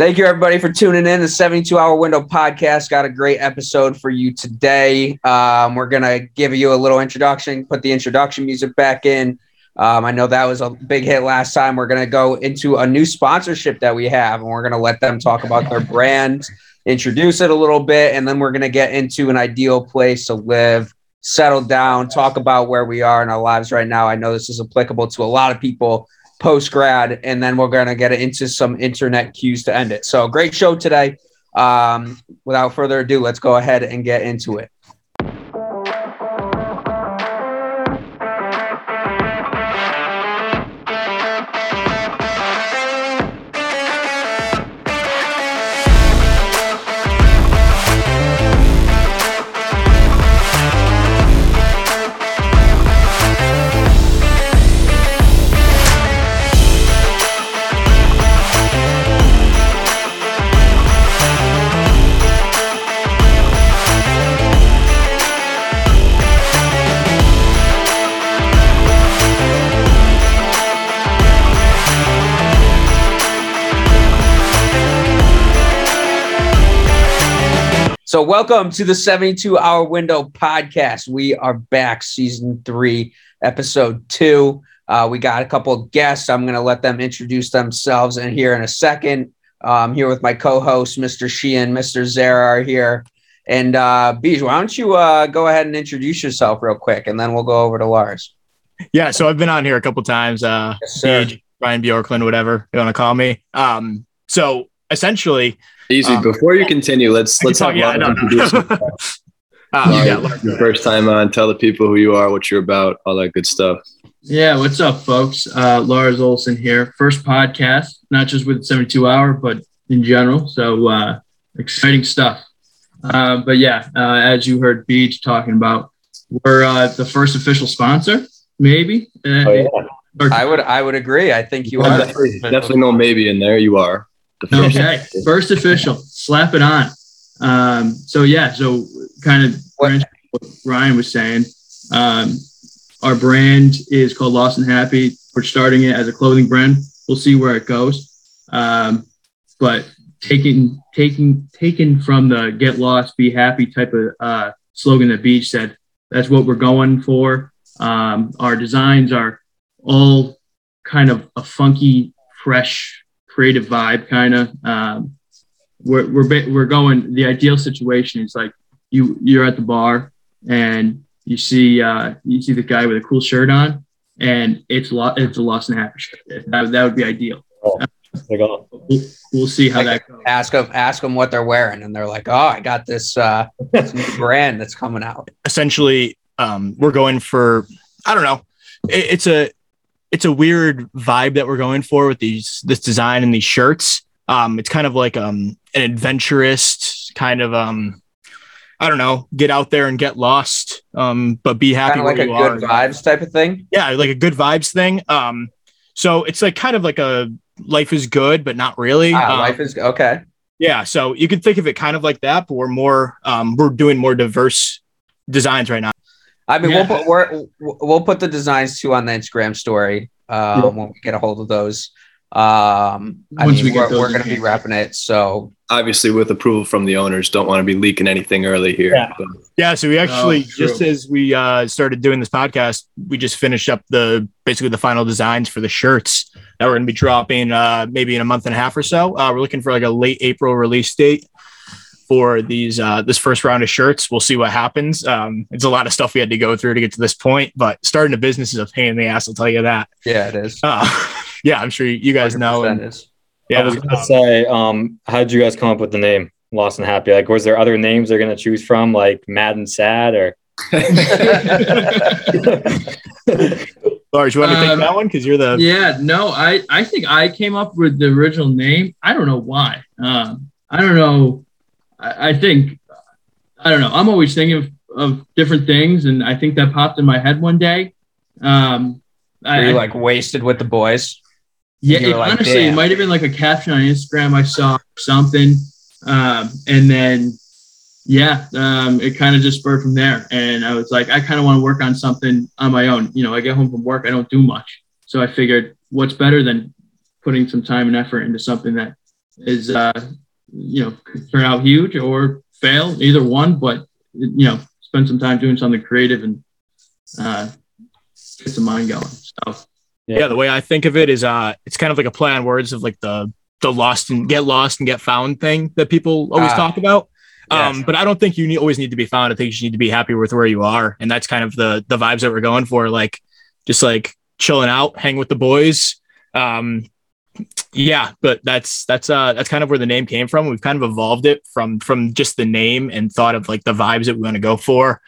Thank you, everybody, for tuning in. The 72 Hour Window podcast got a great episode for you today. Um, we're going to give you a little introduction, put the introduction music back in. Um, I know that was a big hit last time. We're going to go into a new sponsorship that we have, and we're going to let them talk about their brand, introduce it a little bit, and then we're going to get into an ideal place to live, settle down, talk about where we are in our lives right now. I know this is applicable to a lot of people post grad, and then we're going to get into some internet cues to end it. So, great show today. Um, without further ado, let's go ahead and get into it. So, welcome to the 72 hour window podcast. We are back, season three, episode two. Uh, we got a couple of guests. I'm going to let them introduce themselves in here in a second. Uh, I'm here with my co host, Mr. Sheehan, Mr. Zara are here. And uh, Beej, why don't you uh, go ahead and introduce yourself real quick and then we'll go over to Lars. Yeah, so I've been on here a couple times. Uh, yes, Beej, Ryan Bjorklund, whatever you want to call me. Um, so essentially, Easy. Um, Before you continue, let's let's talk. Yeah, no, no. uh, yeah, your first time on. Tell the people who you are, what you're about, all that good stuff. Yeah, what's up, folks? Uh, Lars Olson here. First podcast, not just with 72 Hour, but in general. So uh, exciting stuff. Uh, but yeah, uh, as you heard Beej talking about, we're uh, the first official sponsor, maybe. Uh, oh, yeah. I would I would agree. I think you are. Definitely, definitely no maybe in there. You are. Okay, first official, slap it on. Um, so yeah, so kind of what Ryan was saying. Um, our brand is called Lost and Happy. We're starting it as a clothing brand. We'll see where it goes. Um, but taking taking taken from the get lost, be happy type of uh, slogan that Beej said. That's what we're going for. Um, our designs are all kind of a funky, fresh creative vibe kind of um, we're, we're we're going the ideal situation is like you you're at the bar and you see uh, you see the guy with a cool shirt on and it's a lot it's a lost and happy shirt. That, that would be ideal. Oh, we'll, we'll, see how that goes. ask them ask them what they're wearing and they're like oh i got this uh this new brand that's coming out. Essentially um we're going for i don't know. It, it's a it's a weird vibe that we're going for with these this design and these shirts. Um, it's kind of like um an adventurous kind of um I don't know, get out there and get lost, um, but be happy. Kind of like a good vibes type of thing. Yeah, like a good vibes thing. Um, so it's like kind of like a life is good, but not really. Ah, um, life is okay. Yeah, so you could think of it kind of like that, but we're more um, we're doing more diverse designs right now. I mean, yeah. we'll put we're, we'll put the designs too on the Instagram story um, yeah. when we get a hold of those. Um, I Once mean, we are we're, we're going to be wrapping it. So obviously, with approval from the owners, don't want to be leaking anything early here. Yeah. But. Yeah. So we actually oh, just as we uh, started doing this podcast, we just finished up the basically the final designs for the shirts that we're going to be dropping uh, maybe in a month and a half or so. Uh, we're looking for like a late April release date for these uh, this first round of shirts. We'll see what happens. Um, it's a lot of stuff we had to go through to get to this point, but starting a business is a pain in the ass. I'll tell you that. Yeah, it is. Uh, yeah, I'm sure you guys know. And, yeah, I was gonna say, um, how did you guys come up with the name Lost and Happy? Like, was there other names they're gonna choose from, like Mad and Sad, or? Lars, you want to um, take that one because you're the yeah. No, I I think I came up with the original name. I don't know why. Um, I don't know I, think I don't know. I'm always thinking of, of different things, and I think that popped in my head one day. Um, Were I, you like wasted with the boys? Yeah, it, like, honestly, Damn. it might have been like a caption on Instagram I saw something, um, and then yeah, um, it kind of just spurred from there. And I was like, I kind of want to work on something on my own. You know, I get home from work, I don't do much, so I figured, what's better than putting some time and effort into something that is uh, you know turn out huge or fail, either one. But you know, spend some time doing something creative and uh, get some mind going. So yeah, the way I think of it is uh it's kind of like a play on words of like the the lost and get lost and get found thing that people always uh, talk about. Um, yes. but I don't think you need, always need to be found. I think you need to be happy with where you are, and that's kind of the the vibes that we're going for. Like, just like chilling out, hang with the boys. Um, yeah, but that's that's uh that's kind of where the name came from. We've kind of evolved it from from just the name and thought of like the vibes that we want to go for.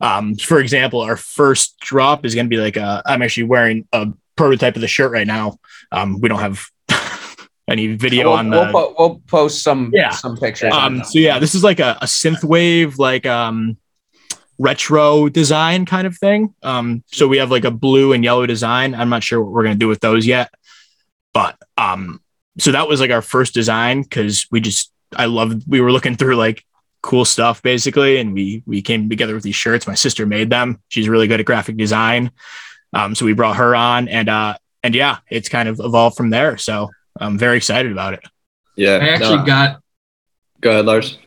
Um, for example, our first drop is going to be like i'm actually wearing a prototype of the shirt right now. Um, we don't have any video we'll, on the. We'll, we'll, post some yeah some pictures. Um, so yeah, this is like a, a synth wave like um retro design kind of thing. Um, so we have like a blue and yellow design. I'm not sure what we're gonna do with those yet, but um, so that was like our first design because we just I loved we were looking through like cool stuff basically and we we came together with these shirts. My sister made them. She's really good at graphic design. Um, so we brought her on and uh and yeah it's kind of evolved from there. So i'm very excited about it. Yeah i actually no. got go ahead lars.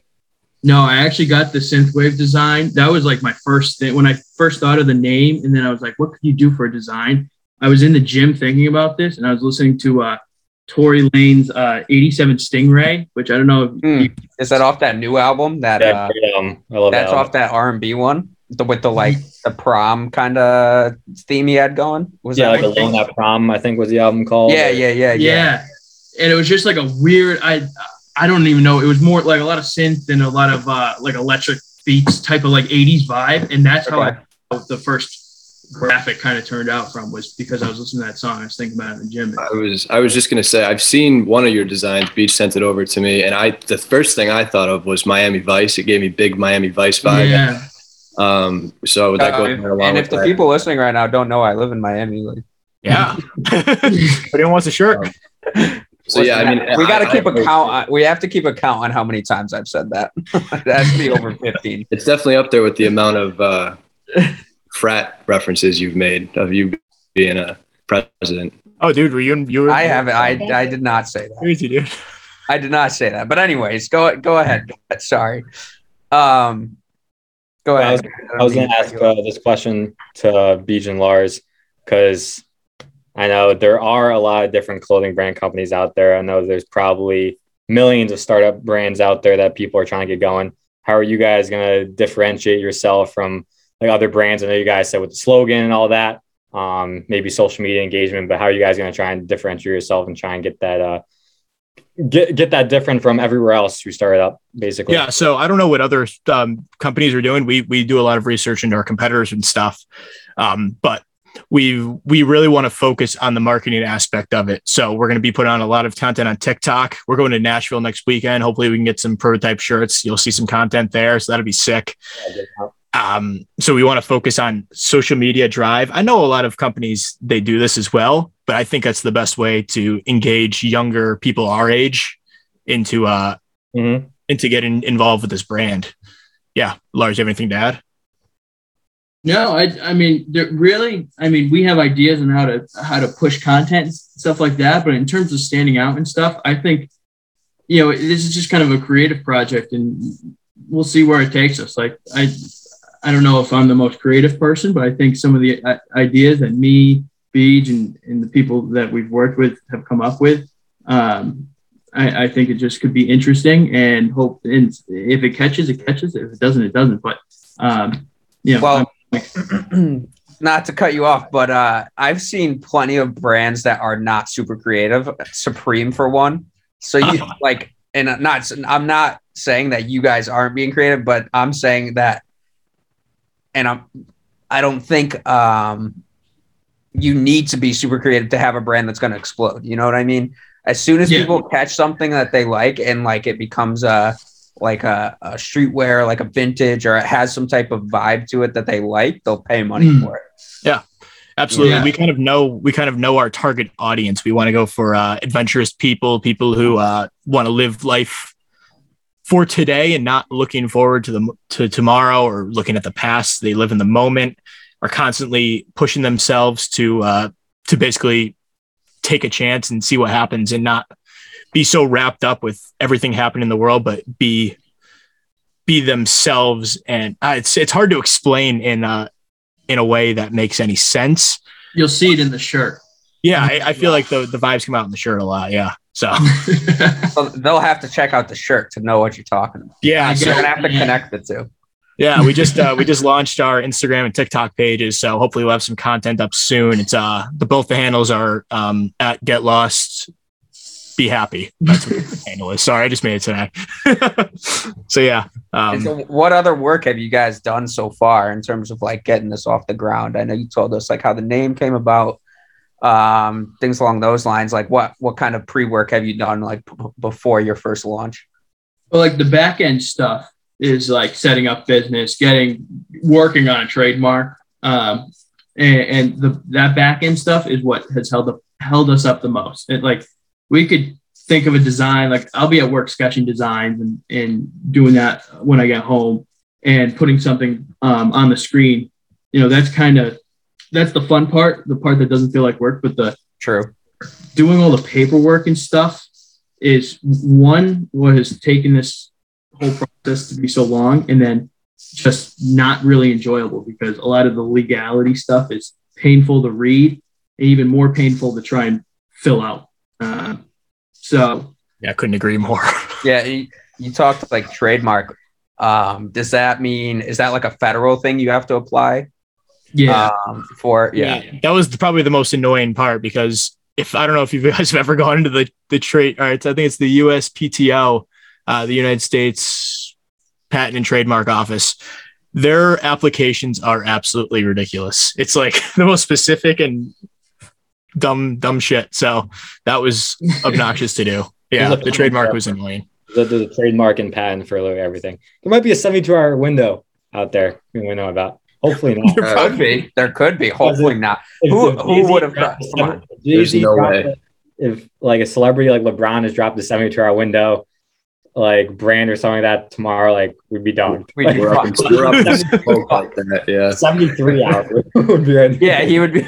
No i actually got the synthwave design. That was like my first thing when i first thought of the name and then i was like what could you do for a design i was in the gym thinking about this and i was listening to uh Tory Lanez uh, 87 Stingray, which I don't know if mm. you- is that off that new album that yeah, uh, um, I love that's that off that R&B one the, with the like the prom kind of theme he had going. Was yeah, that like Alone at Prom, I think was the album called. Yeah, yeah, yeah, yeah, yeah. And it was just like a weird. I I don't even know. It was more like a lot of synth and a lot of uh, like electric beats type of like 80s vibe, and that's okay. how I, the first graphic kind of turned out from was because I was listening to that song. I was thinking about it in the gym. I was I was just gonna say I've seen one of your designs. Beej sent it over to me, and I the first thing I thought of was Miami Vice. It gave me big Miami Vice vibe. Yeah. Um. So would that goes uh, along. And if the that. people listening right now don't know, I live in Miami. Like, yeah. Anyone wants a shirt? So yeah, I mean, we got to keep a count. On, we have to keep a count on how many times I've said that. that has to be over fifteen. It's definitely up there with the amount of uh, frat references you've made of you being a president. Oh, dude, were you? You were. I haven't. I I did not say that. Crazy, dude. I did not say that. But anyways, go go ahead. Sorry. Um, go ahead. I was, I was going to ask uh, this question to Beej and Lars because I know there are a lot of different clothing brand companies out there. I know there's probably millions of startup brands out there that people are trying to get going. How are you guys going to differentiate yourself from like other brands. I know you guys said with the slogan and all that, um, maybe social media engagement, but how are you guys going to try and differentiate yourself and try and get that, uh, get, get that different from everywhere else you started up basically? Yeah. So I don't know what other um, companies are doing. We, we do a lot of research into our competitors and stuff. Um, but we we really want to focus on the marketing aspect of it. So we're going to be putting on a lot of content on TikTok. We're going to Nashville next weekend. Hopefully we can get some prototype shirts. You'll see some content there, so that'll be sick. Um, so we want to focus on social media drive. I know a lot of companies they do this as well, but I think that's the best way to engage younger people our age into uh mm-hmm. into getting involved with this brand. Yeah, Lars, you have anything to add? No, I I mean really I mean we have ideas on how to how to push content and stuff like that, but in terms of standing out and stuff, I think you know this is just kind of a creative project and we'll see where it takes us. Like I I don't know if I'm the most creative person, but I think some of the uh, ideas that me, Beej, and, and the people that we've worked with have come up with, um, I, I, think it just could be interesting and hope. And if it catches, it catches. If it doesn't, it doesn't. But um, yeah. Well, not to cut you off, but uh, I've seen plenty of brands that are not super creative. Supreme for one. So you like, and not. I'm not saying that you guys aren't being creative, but I'm saying that and I'm I don't think um, you need to be super creative to have a brand that's going to explode. You know what I mean? As soon as yeah. people catch something that they like and like it becomes a like a, a streetwear, like a vintage, or it has some type of vibe to it that they like, they'll pay money mm. for it. Yeah, absolutely. Yeah. We kind of know we kind of know our target audience. We want to go for uh, adventurous people, people who uh, want to live life for today and not looking forward to the to tomorrow or looking at the past. They live in the moment, are constantly pushing themselves to uh, to basically take a chance and see what happens, and not be so wrapped up with everything happening in the world, but be be themselves. And uh, it's it's hard to explain in uh in a way that makes any sense. You'll see it in the shirt. Yeah, I, I feel like the the vibes come out in the shirt a lot. Yeah, so So they'll have to check out the shirt to know what you're talking about. yeah, I So so, you're gonna have to connect the two. yeah. We just uh, we just launched our Instagram and TikTok pages, so hopefully we'll have some content up soon. It's uh the both the handles are um at Get Lost. Be happy. That's what the handle is. Sorry, I just made it today. so yeah, um, so what other work have you guys done so far in terms of like getting this off the ground? I know you told us like how the name came about, um, things along those lines. Like what what kind of pre work have you done like b- before your first launch? But like the back end stuff is like setting up business, getting working on a trademark, um, and, and the that back end stuff is what has held up held us up the most. It like we could think of a design like I'll be at work sketching designs and and doing that when I get home and putting something um, on the screen. You know that's kind of that's the fun part, the part that doesn't feel like work, but the True. doing all the paperwork and stuff is one what has taken this whole process to be so long and then just not really enjoyable because a lot of the legality stuff is painful to read and even more painful to try and fill out uh, so yeah, I couldn't agree more. Yeah, you, you talked like trademark. Um, does that mean is that like a federal thing you have to apply? Yeah Um, for yeah. that was probably the most annoying part because if I don't know if you guys have ever gone into the the trade, all right, I think it's the USPTO, uh, the United States Patent and Trademark Office. Their applications are absolutely ridiculous. It's like the most specific and dumb dumb shit. So that was obnoxious to do. Yeah, the trademark was annoying. The, a, there's a trademark and patent for literally everything. There might be a 72 hour window out there we know about. Hopefully not. There uh, could be. There could be. Hopefully not. If- Who- if who would have dropped done- the come if There's no way. the- If like a celebrity like LeBron has dropped the 72 hour window, like brand or something like that tomorrow, like we'd be done. We'd Like, be We're up in, we're up like that, yeah. 73 hours would be right. Yeah, he would be.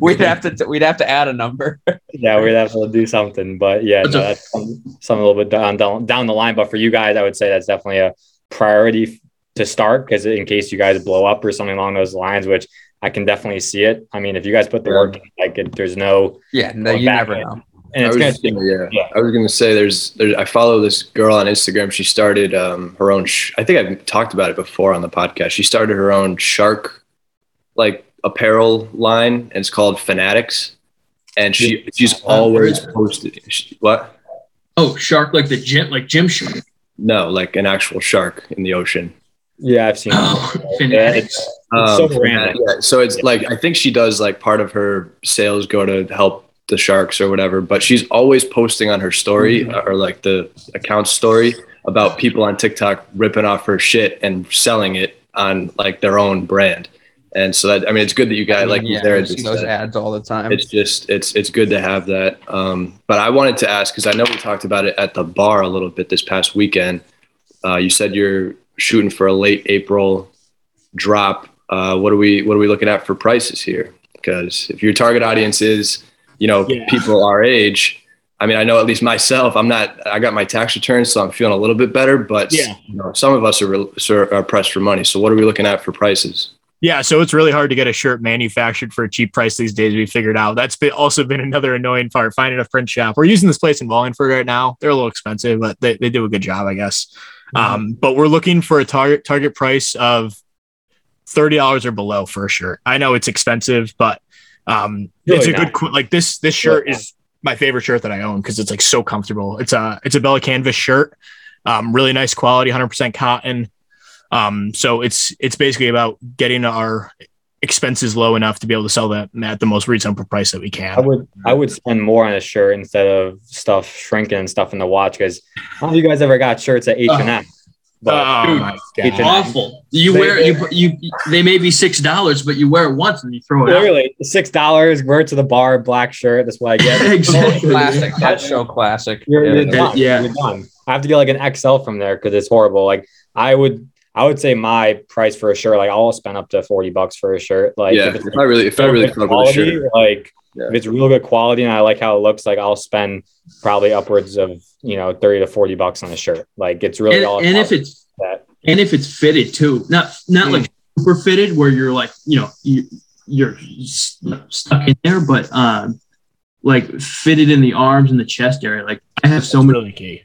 we'd have to. We'd have to add a number. yeah, we'd have to do something. But yeah, That's no, that's some- something a little bit down, down down the line. But for you guys, I would say that's definitely a priority f- to start because in case you guys blow up or something along those lines, which I can definitely see it. I mean, if you guys put the Yeah. work, in, like it, there's no, Yeah, no, Going you never in. know. and I it's was, gonna gonna, yeah. yeah. I was gonna say there's, there's I follow this girl on Instagram. She started um, her own. Sh- I think I've talked about it before on the podcast. She started her own shark like apparel line, and it's called Fanatics. And she she's always posted she, what? oh shark like the gym like gym shark No, like an actual shark in the ocean. Yeah, I've seen. oh Yeah, fanatics it's, it's so Um, random. Yeah, so it's like I think she does like part of her sales go to help the sharks or whatever, but she's always posting on her story Mm-hmm. or like the account story about people on TikTok ripping off her shit and selling it on like their own brand. And so that I mean, it's good that you guys like yeah, there. I see those ads all the time. It's just it's it's good to have that. Um, but I wanted to ask because I know we talked about it at the bar a little bit this past weekend. Uh, you said you're shooting for a late April drop. Uh, what are we what are we looking at for prices here? Because if your target audience is you know Yeah. people our age, I mean I know at least myself. I'm not. I got my tax returns, so I'm feeling a little bit better. But Yeah. you know, some of us are, are pressed for money. So what are we looking at for prices? Yeah, so it's really hard to get a shirt manufactured for a cheap price these days. We figured out that's been also been another annoying part. Finding a print shop. We're using this place in Wallingford right now. They're a little expensive, but they, they do a good job, I guess. Um, but we're looking for a target target price of thirty dollars or below for a shirt. I know it's expensive, but um, it's a Really good like this. This shirt is my favorite shirt that I own because it's like so comfortable. It's a it's a Bella canvas shirt, um, really nice quality, hundred percent cotton. Um, so it's it's basically about getting our expenses low enough to be able to sell that at the most reasonable price that we can. I can. would I would spend more on a shirt instead of stuff shrinking and stuff in the watch because I don't know if you guys ever got shirts at H and M. But Oh my H&M. God. awful you They- wear you you they may be six dollars but you wear it once and you throw it out six dollars, wear it to the bar, black shirt. That's what I get. Exactly. classic. That's so classic. You're, you're Yeah. done. Yeah. You're done. I have to get like an XL from there because it's horrible. Like I would, I would say my price for a shirt, like I'll spend up to forty bucks for a shirt. Like yeah, if it's if I really if I really good fuck with a quality, shirt, like Yeah. If it's real good quality and I like how it looks, like I'll spend probably upwards of you know thirty to forty bucks on a shirt. Like it's really and, all. and if it's that. and if it's fitted too, not not like super fitted where you're like you know you you're stuck in there, but um like fitted in the arms and the chest area. Like I have so That's many really key.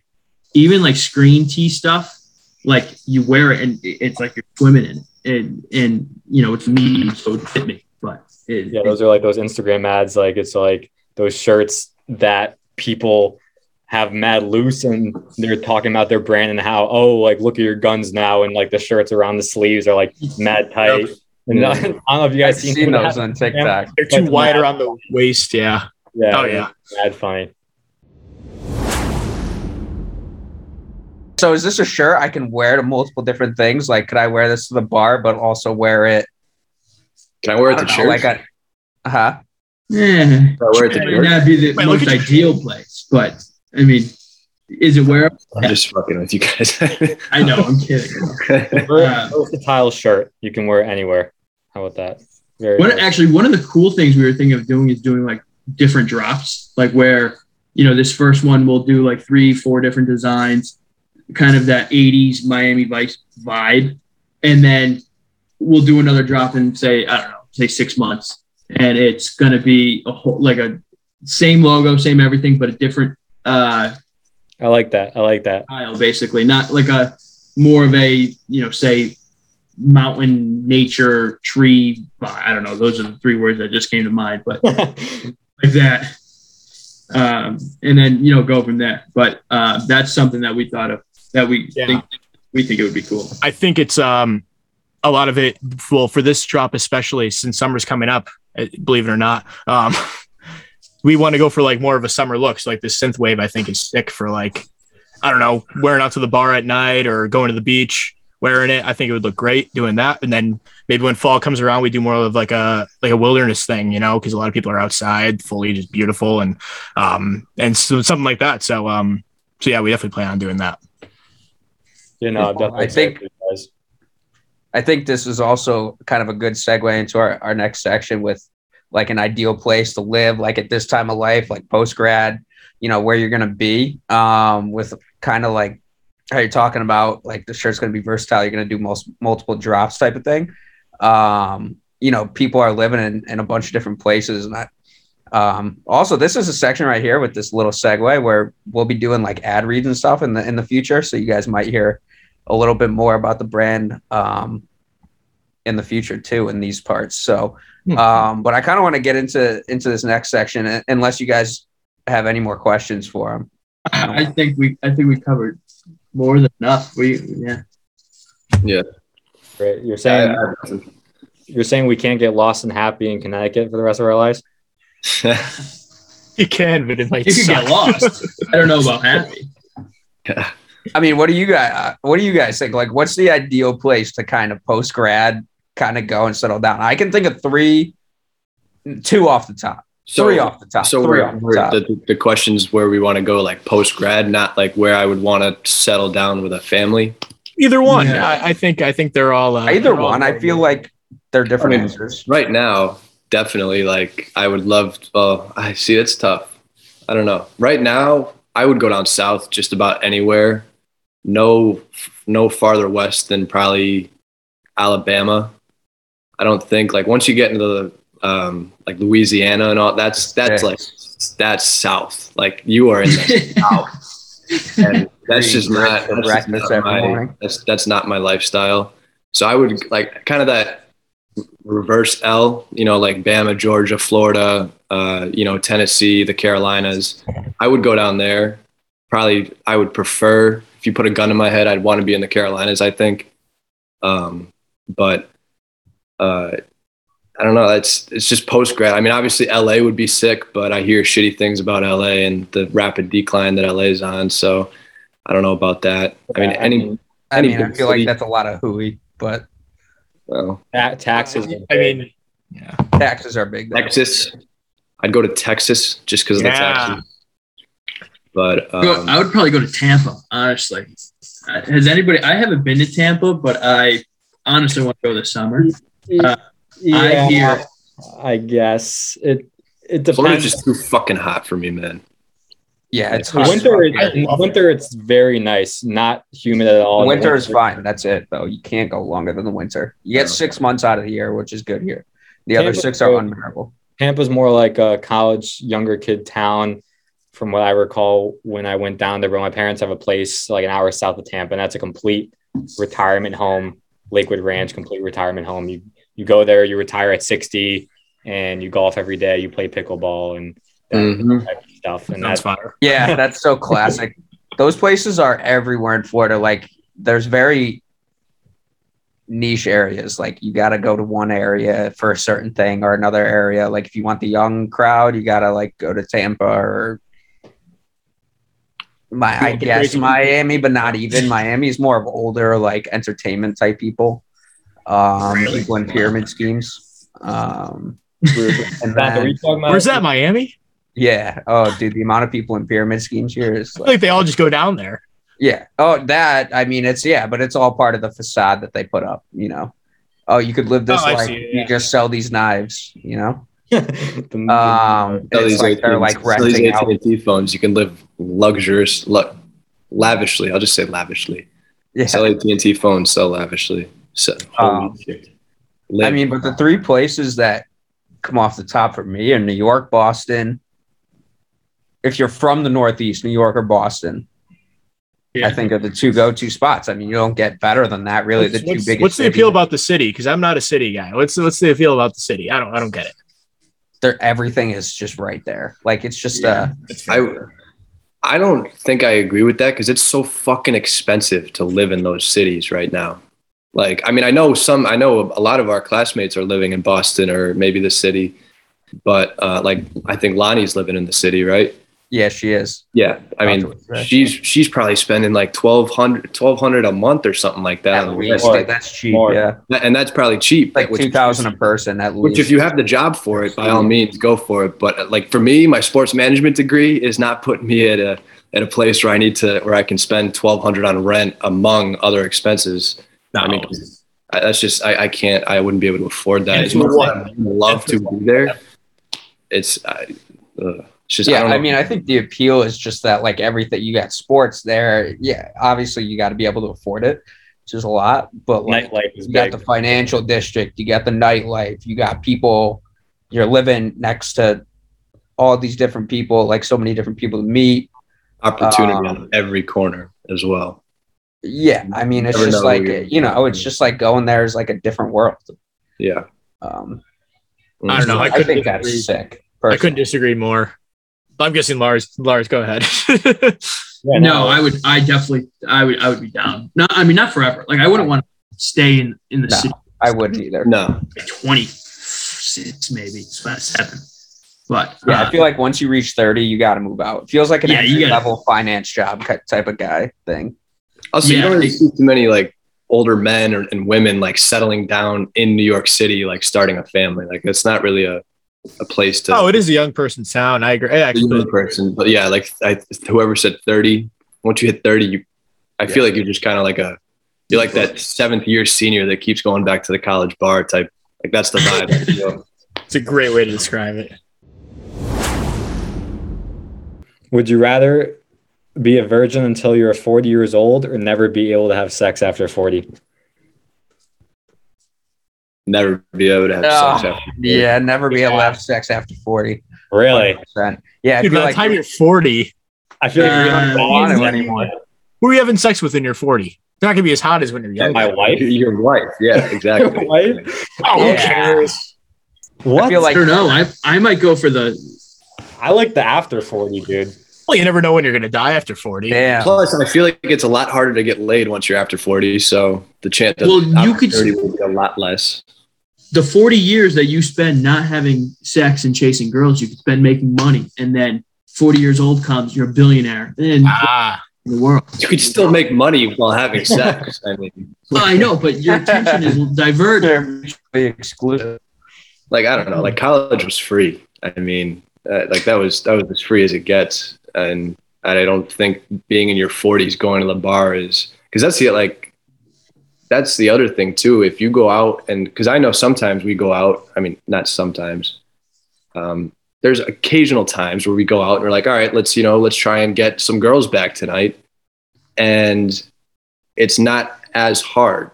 even like screen tee stuff. Like you wear it and it's like you're swimming in it, and and you know it's me, so it fit me. But it, Yeah, those are like those Instagram ads. Like it's like those shirts that people have mad loose and they're talking about their brand and how oh like look at your guns now and like the shirts around the sleeves are like mad tight. And Yeah. I don't know if you I've guys seen, seen those on TikTok. They're too Like wide around the waist. Yeah. Yeah, Oh, yeah. mad funny. So is this a shirt I can wear to multiple different things? Like, could I wear this to the bar, but also wear it? Can I wear it to don't know, church? like a, huh? yeah, Can I wear it to it church? might not be the Wait, most at your- ideal place, but I mean, is it where I'm just fucking with you guys. I know? I'm kidding. Uh, Versatile shirt you can wear anywhere. How about that? Very One nice. actually, one of the cool things we were thinking of doing is doing like different drops, like where you know this first one we'll do like three, four different designs, kind of that '80s Miami Vice vibe, and then we'll do another drop in say I don't know, say six months, and it's gonna be a whole like a same logo, same everything, but a different uh I like that. I like that. style, basically, not like a more of a you know say mountain nature tree i don't know. Those are the three words that just came to mind but like that. Um, and then you know go from there. But uh, that's something that we thought of that we Yeah. think we think it would be cool I think it's um a lot of it. Well, for this drop especially, since summer's coming up, eh, believe it or not, um, we want to go for like more of a summer look. So like this synth wave, I think is sick for like I don't know, wearing out to the bar at night or going to the beach wearing it. I think it would look great doing that. And then maybe when fall comes around, we do more of like a like a wilderness thing, you know, because a lot of people are outside, foliage is beautiful, and um and so something like that. So um so yeah, we definitely plan on doing that. You know, definitely I think- excited for you guys. I think this is also kind of a good segue into our, our next section with like an ideal place to live, like at this time of life, like post grad, you know, where you're going to be um, with kind of like how you're talking about, like the shirt's going to be versatile. You're going to do most multiple drops type of thing. Um, you know, people are living in, in a bunch of different places. And I, um, also, this is a section right here with this little segue where we'll be doing like ad reads and stuff in the in the future. So you guys might hear a little bit more about the brand um, in the future too in these parts. So, um, but I kind of want to get into into this next section, unless you guys have any more questions for him. i think we i think we covered more than enough we yeah yeah. Great. You're saying you're saying we can't get lost and happy in Connecticut for the rest of our lives? You can, but it might you could suck. get lost i don't know about happy I mean, what do you guys? Uh, what do you guys think? Like, what's the ideal place to kind of post grad, kind of go and settle down? I can think of three, two off the top, so, three off the top, so three we're, off the top. the, the questions where we want to go like post grad, not like where I would want to settle down with a family. Either one. Yeah. I, I think I think they're all uh, Either they're all one, I feel good. like they're different I mean, answers. Right now, definitely like I would love. Oh, I see. It's tough. I don't know. Right now, I would go down south just about anywhere. No, no farther west than probably Alabama. I don't think like once you get into the um, like Louisiana and all that's that's Yeah. like that's south. Like you are in the south, and that's just not, that's, just not my, that's that's not my lifestyle. So I would like kind of that reverse L, you know, like Bama, Georgia, Florida, uh, you know, Tennessee, the Carolinas. I would go down there. Probably, I would prefer if you put a gun in my head, I'd want to be in the Carolinas. I think, um, but uh, I don't know. That's it's just post grad. I mean, obviously, LA would be sick, but I hear shitty things about LA and the rapid decline that LA is on. So I don't know about that. I mean, Yeah, any I any mean, I big feel like that's a lot of hooey, but well, Ta- taxes. I mean, yeah. taxes are big. though. Texas. I'd go to Texas just because of the taxes. But Go- um, I would probably go to Tampa, honestly. Uh, Has anybody? I haven't been to Tampa, but I honestly want to go this summer. I hear I guess it it Florida's depends. just too fucking hot for me, man. Yeah, it's hot. winter, I in love it. winter it's very nice, not humid at all. In winter is fine. That's it though. You can't go longer than the winter. You get No. six months out of the year, which is good here. The other six are good. unbearable. Tampa's more like a college, younger kid town, from what I recall when I went down there. But my parents have a place like an hour south of Tampa, and that's a complete retirement home, Lakewood Ranch, complete retirement home. You you go there, you retire at sixty, and you golf every day. You play pickleball and that Mhm. type of stuff, and Sounds that's fire. Yeah, that's so classic. Those places are everywhere in Florida. Like there's very niche areas. Like you got to go to one area for a certain thing or another area. Like if you want the young crowd, you got to like go to Tampa or my I guess crazy- Miami, but not even Miami is more of older like entertainment type people. Um, Really? people in pyramid schemes. Um, and then, Reef Dog Where's that, Miami? yeah. Oh, dude, the amount of people in pyramid schemes here is like, feel like they all just go down there. Yeah. Oh, that. I mean, it's yeah, but it's all part of the facade that they put up. You know. Oh, you could live this Oh, life. see it, You just sell these knives. You know. The- the- Um, it's these like they're AT&T like sell these out. AT&T phones. You can live luxurious, lu- lavishly. I'll just say lavishly. Yeah. Sell AT&T phones, so lavishly. So, Um, shit. I mean, but the three places that come off the top for me are New York, Boston. If you're from the Northeast, New York or Boston, Yeah. I think are the two go-to spots. I mean, you don't get better than that. Really, What's, the two what's- biggest. what's the cities. appeal about the city? Because I'm not a city guy. What's what's the appeal about the city? I don't I don't get it. They're, everything is just right there. Like it's just uh I, I don't think I agree with that because it's so fucking expensive to live in those cities right now. Like, I mean, I know some, I know a lot of our classmates are living in Boston or maybe the city, but uh, like, I think Lonnie's living in the city, right? Yeah, she is. Yeah. I mean, Right. she's she's probably spending like 1200 1200 a month or something like that. At least rent. that's cheap. More. Yeah. and that's probably cheap. like which- two thousand a person at least. Which, if you have the job for it, by all means, go for it. But like for me, my sports management degree is not putting me at a at a place where I need to where I can spend twelve hundred on rent among other expenses. No. I mean, I, that's just I, I can't. I wouldn't be able to afford that. As much as? I would love to be there. It's I, uh, it's just yeah, don't I, mean, I think the appeal is just that like everything you got sports there. Yeah, obviously you got to be able to afford it, which is a lot. But like Nightlife is you got big. the financial district, you got the nightlife, you got people. You're living next to all these different people, like so many different people to meet. opportunity um, on every corner as well. Yeah, I mean, it's Never just like you're- know, it's just like going there is like a different world. Yeah, Um, I don't know. I I, think disagree. that's sick. I couldn't disagree more. I'm guessing Lars. Lars, go ahead. Yeah, No, I would. I definitely. I would. I would be down. No, I mean not forever. Like I wouldn't want to stay in in the No. city. I wouldn't either. no, at Twenty six, maybe it's about seven. But Yeah, uh, I feel like once you reach 30, you got to move out. It feels like an Yeah, entry gotta- level finance job type of guy thing. Also, you don't really see too many like older men or, and women like settling down in New York City, like starting a family. Like that's not really a, a place to. oh, it is a young person town. I agree. I a actually, young person, but yeah, like I, whoever said thirty. Once you hit thirty, you, I feel like you're just kind of like a, you're like that seventh year senior that keeps going back to the college bar type. Like that's the vibe. you know? it's a great way to describe it. Would you rather be a virgin until you're 40 years old or never be able to have sex after 40? Never be able to have Oh, sex after. 40. Yeah, never be able to have sex after 40. Really? 100%. Yeah, Dude, feel by the time you're 40, I feel like you're Uh, gonna don't want it anymore. who are you having sex with when you're 40? They're not gonna be as hot as when you're young. my wife. Your wife, yeah, exactly. Wife? Oh, who cares? What? I feel I don't know. I I might go for the. I like the after 40, dude. Well, you never know when you're gonna die after 40. Yeah. Plus, I feel like it's a lot harder to get laid once you're after forty. So the chance that Well, you could- opportunity will be a lot less. The 40 years that you spend not having sex and chasing girls, you could spend making money. And then 40 years old comes, you're a billionaire in Ah, the world. You could still make money while having sex. I mean, Well, I know, but your attention is diverted. They're mutually exclusive. like I don't know, like college was free. I mean, uh, like that was that was as free as it gets, And, and I don't think being in your 40s going to the bar is because that's the like that's the other thing too. If you go out and because I know sometimes we go out, I mean not sometimes, um, there's occasional times where we go out and we're like, all right, let's, you know, let's try and get some girls back tonight. And it's not as hard,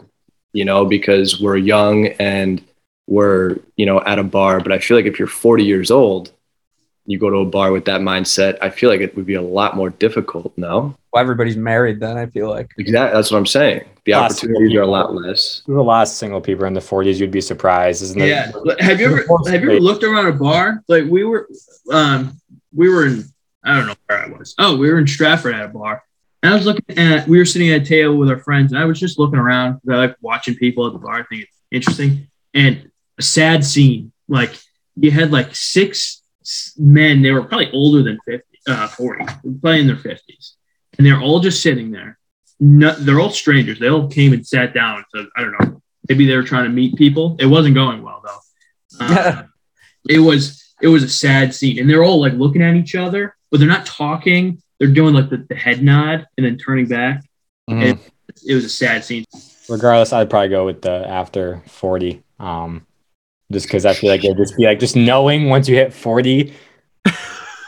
you know, because we're young and we're, you know, at a bar. But I feel like if you're 40 years old, you go to a bar with that mindset, I feel like it would be a lot more difficult. No, Well, everybody's married then. I feel like. exactly. That's what I'm saying. The opportunities are a lot less. The last single people in the 40s. You'd be surprised, isn't it? Yeah. But Have you ever have you ever looked around a bar? Like we were um we were in I don't know where I was. Oh, we were in Stratford at a bar. And I was looking at we were sitting at a table with our friends and I was just looking around. I like watching people at the bar. I think it's interesting. And a sad scene. Like you had like six s- men, they were probably older than 50, uh 40, probably in their 50s. And they're all just sitting there. No, they're all strangers. They all came and sat down. So I don't know. Maybe they were trying to meet people. It wasn't going well though. Uh, it was it was a sad scene, and they're all like looking at each other, but they're not talking. They're doing like the, the head nod and then turning back. Mhm. It was a sad scene. Regardless, I'd probably go with the after 40. Um, just because I feel like it'd just be like just knowing once you hit 40,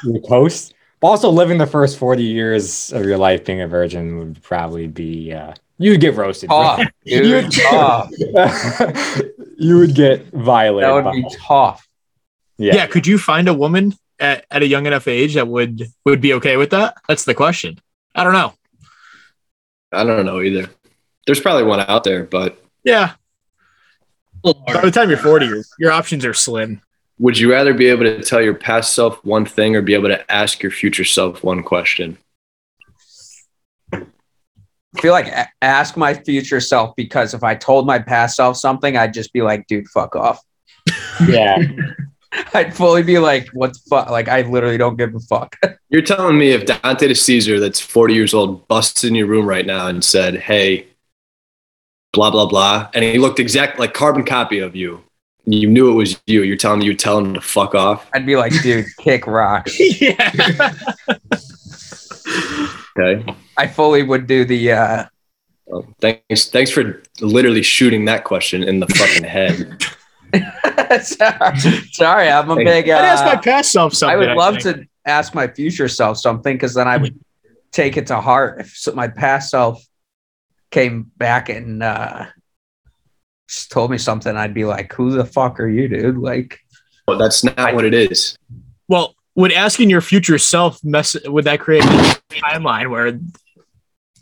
you're toast. But also living the first 40 years of your life being a virgin would probably be uh you'd get roasted. Tough, dude. You'd- tough. you would get violated. That would by- be tough. Yeah. yeah. Could you find a woman at, at a young enough age that would would be okay with that? That's the question. I don't know. I don't know either. There's probably one out there, but Yeah. By the time you're 40, your, your options are slim. would you rather be able to tell your past self one thing or be able to ask your future self one question? I feel like ask my future self because if I told my past self something, I'd just be like, dude, fuck off. Yeah. I'd fully be like, what the fuck? Like, I literally don't give a fuck. You're telling me if Dante De Caesar, that's 40 years old, busts in your room right now and said, hey, blah, blah, blah, and he looked exact like carbon copy of you, you knew it was you, you're telling me you tell him to fuck off? I'd be like, dude, kick rocks. yeah. Okay. I fully would do the, uh, Well, thanks, thanks for literally shooting that question in the fucking head. sorry, sorry, I'm a Hey, big, I'd ask my uh, past self something. I would love think. to ask my future self something because then I would take it to heart. If so- my past self came back and uh, just told me something, I'd be like, "Who the fuck are you, dude?" Like, But that's not what it is. Well, would asking your future self mess would that create a timeline where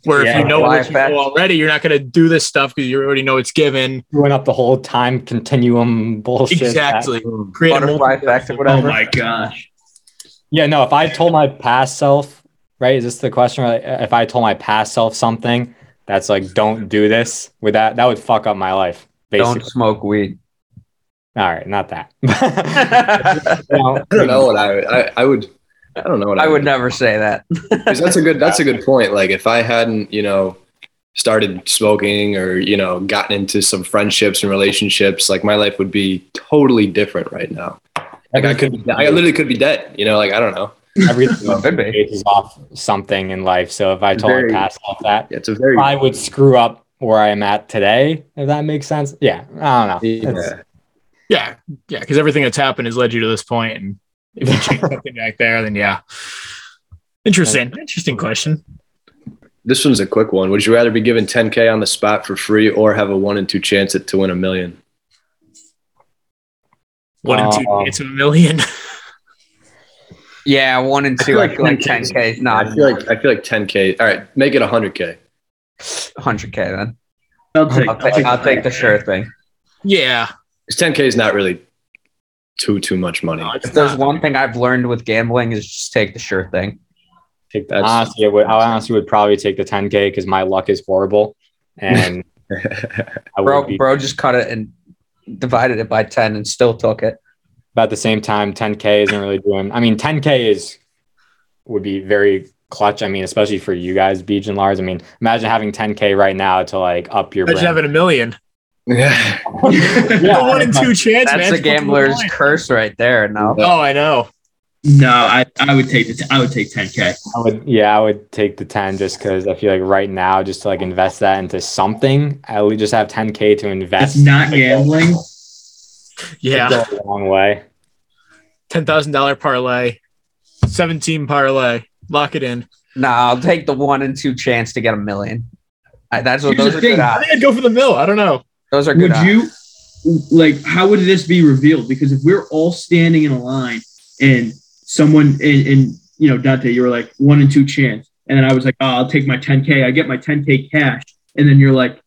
where if you know what you know already, you're not going to do this stuff because you already know it's given. Screwing up the whole time continuum bullshit. Exactly. Create butterfly multiple- effect or whatever. Oh my gosh. Yeah, no, if I told my past self, right? Is this the question? If I told my past self something that's like, don't do this with that, that would fuck up my life. Basically. Don't smoke weed. All right, not that. I No, I don't know what I would. I, I would. I don't know what I, would never say that that's a good. That's a good point. Like if I hadn't, you know, started smoking or you know gotten into some friendships and relationships, like my life would be totally different right now. Like I could. I literally could be dead. You know, like I don't know. Everything Could be. bases off something in life. So if I totally Very- my past self that, Yeah, it's a very. I would screw up where I am at today. If that makes sense. Yeah, I don't know. It's- Yeah. Yeah, yeah, because everything that's happened has led you to this point, and if you change something back there, then yeah. Interesting, interesting question. This one's a quick one. Would you rather be given 10k on the spot for free or have a one in two chance at to win a million? One and two, Um, it's a million. Yeah, one and two. I feel like 10K 10k is not I feel like I feel like 10k. All right, make it 100k. 100k. Then I'll take, I'll take, I'll take the sure thing. yeah, 10k is not really too too much money. No, If there's not. one thing I've learned with gambling is just take the sure thing. Take That's- honestly, I would, I honestly would probably take the 10k because my luck is horrible, and Bro, be. bro, just cut it and divided it by 10 and still took it. But at the same time, 10k isn't really doing. I mean, 10k is would be very clutch. I mean, especially for you guys, Beej and Lars. I mean, imagine having 10k right now to like up your. imagine brand. having a million. yeah. The one in two chance, That's man. the It's multiple gambler's points. curse right there. No. Oh, I know. No, I, I would take the t- I would take 10k. I would, yeah, I would take the 10 just because I feel like right now, just to like invest that into something, I would just have 10k to invest. It's not gambling. It'd Yeah, a long way. ten thousand dollar parlay, seventeen parlay. Lock it in. Nah, I'll take the one and two chance to get a million. I, that's what Here's those are good thing. I odds. think I'd go for the mill. I don't know. Those are good would odds. you like how would this be revealed because if we're all standing in a line and someone and, and you know dante you were like one and two chance and then i was like oh, i'll take my 10k i get my 10k cash and then you're like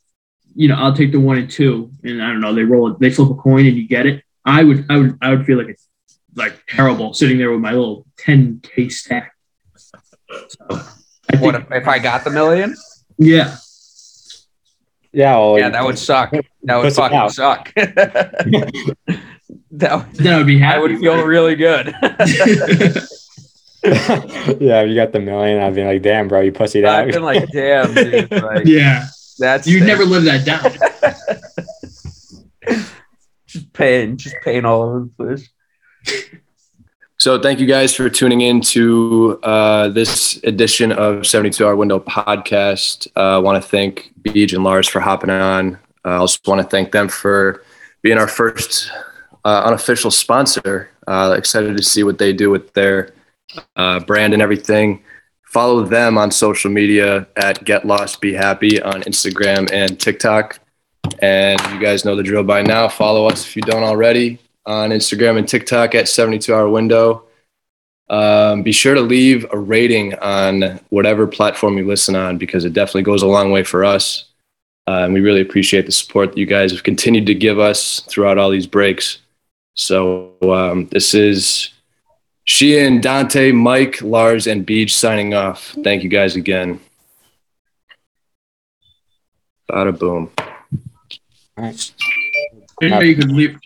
you know i'll take the one and two and i don't know they roll it they flip a coin and you get it i would i would i would feel like it's like terrible sitting there with my little 10k stack so, I think, What if, if I got the million? yeah Yeah, well, Yeah, that would suck. That would Puts fucking out. suck. that would- then i would be happy I would feel really good. yeah, if you got the million, I'd be like, damn, bro, you pussied I've out. been like, damn, dude. Like, yeah that's you'd never live that down just paying, just paying all over the place. So thank you guys for tuning in to uh, this edition of 72 Hour Window Podcast. I uh, want to thank Beej and Lars for hopping on. I also want to thank them for being our first uh, unofficial sponsor. Uh, excited to see what they do with their uh, brand and everything. Follow them on social media at Get Lost Be Happy on Instagram and TikTok. And you guys know the drill by now. Follow us if you don't already on Instagram and TikTok at 72 Hour Window. Um, be sure to leave a rating on whatever platform you listen on because it definitely goes a long way for us. Uh, and we really appreciate the support that you guys have continued to give us throughout all these breaks. So um, this is Sheehan, Dante, Mike, Lars, and Beej signing off. Thank you guys again. Bada boom. Didn't you could leave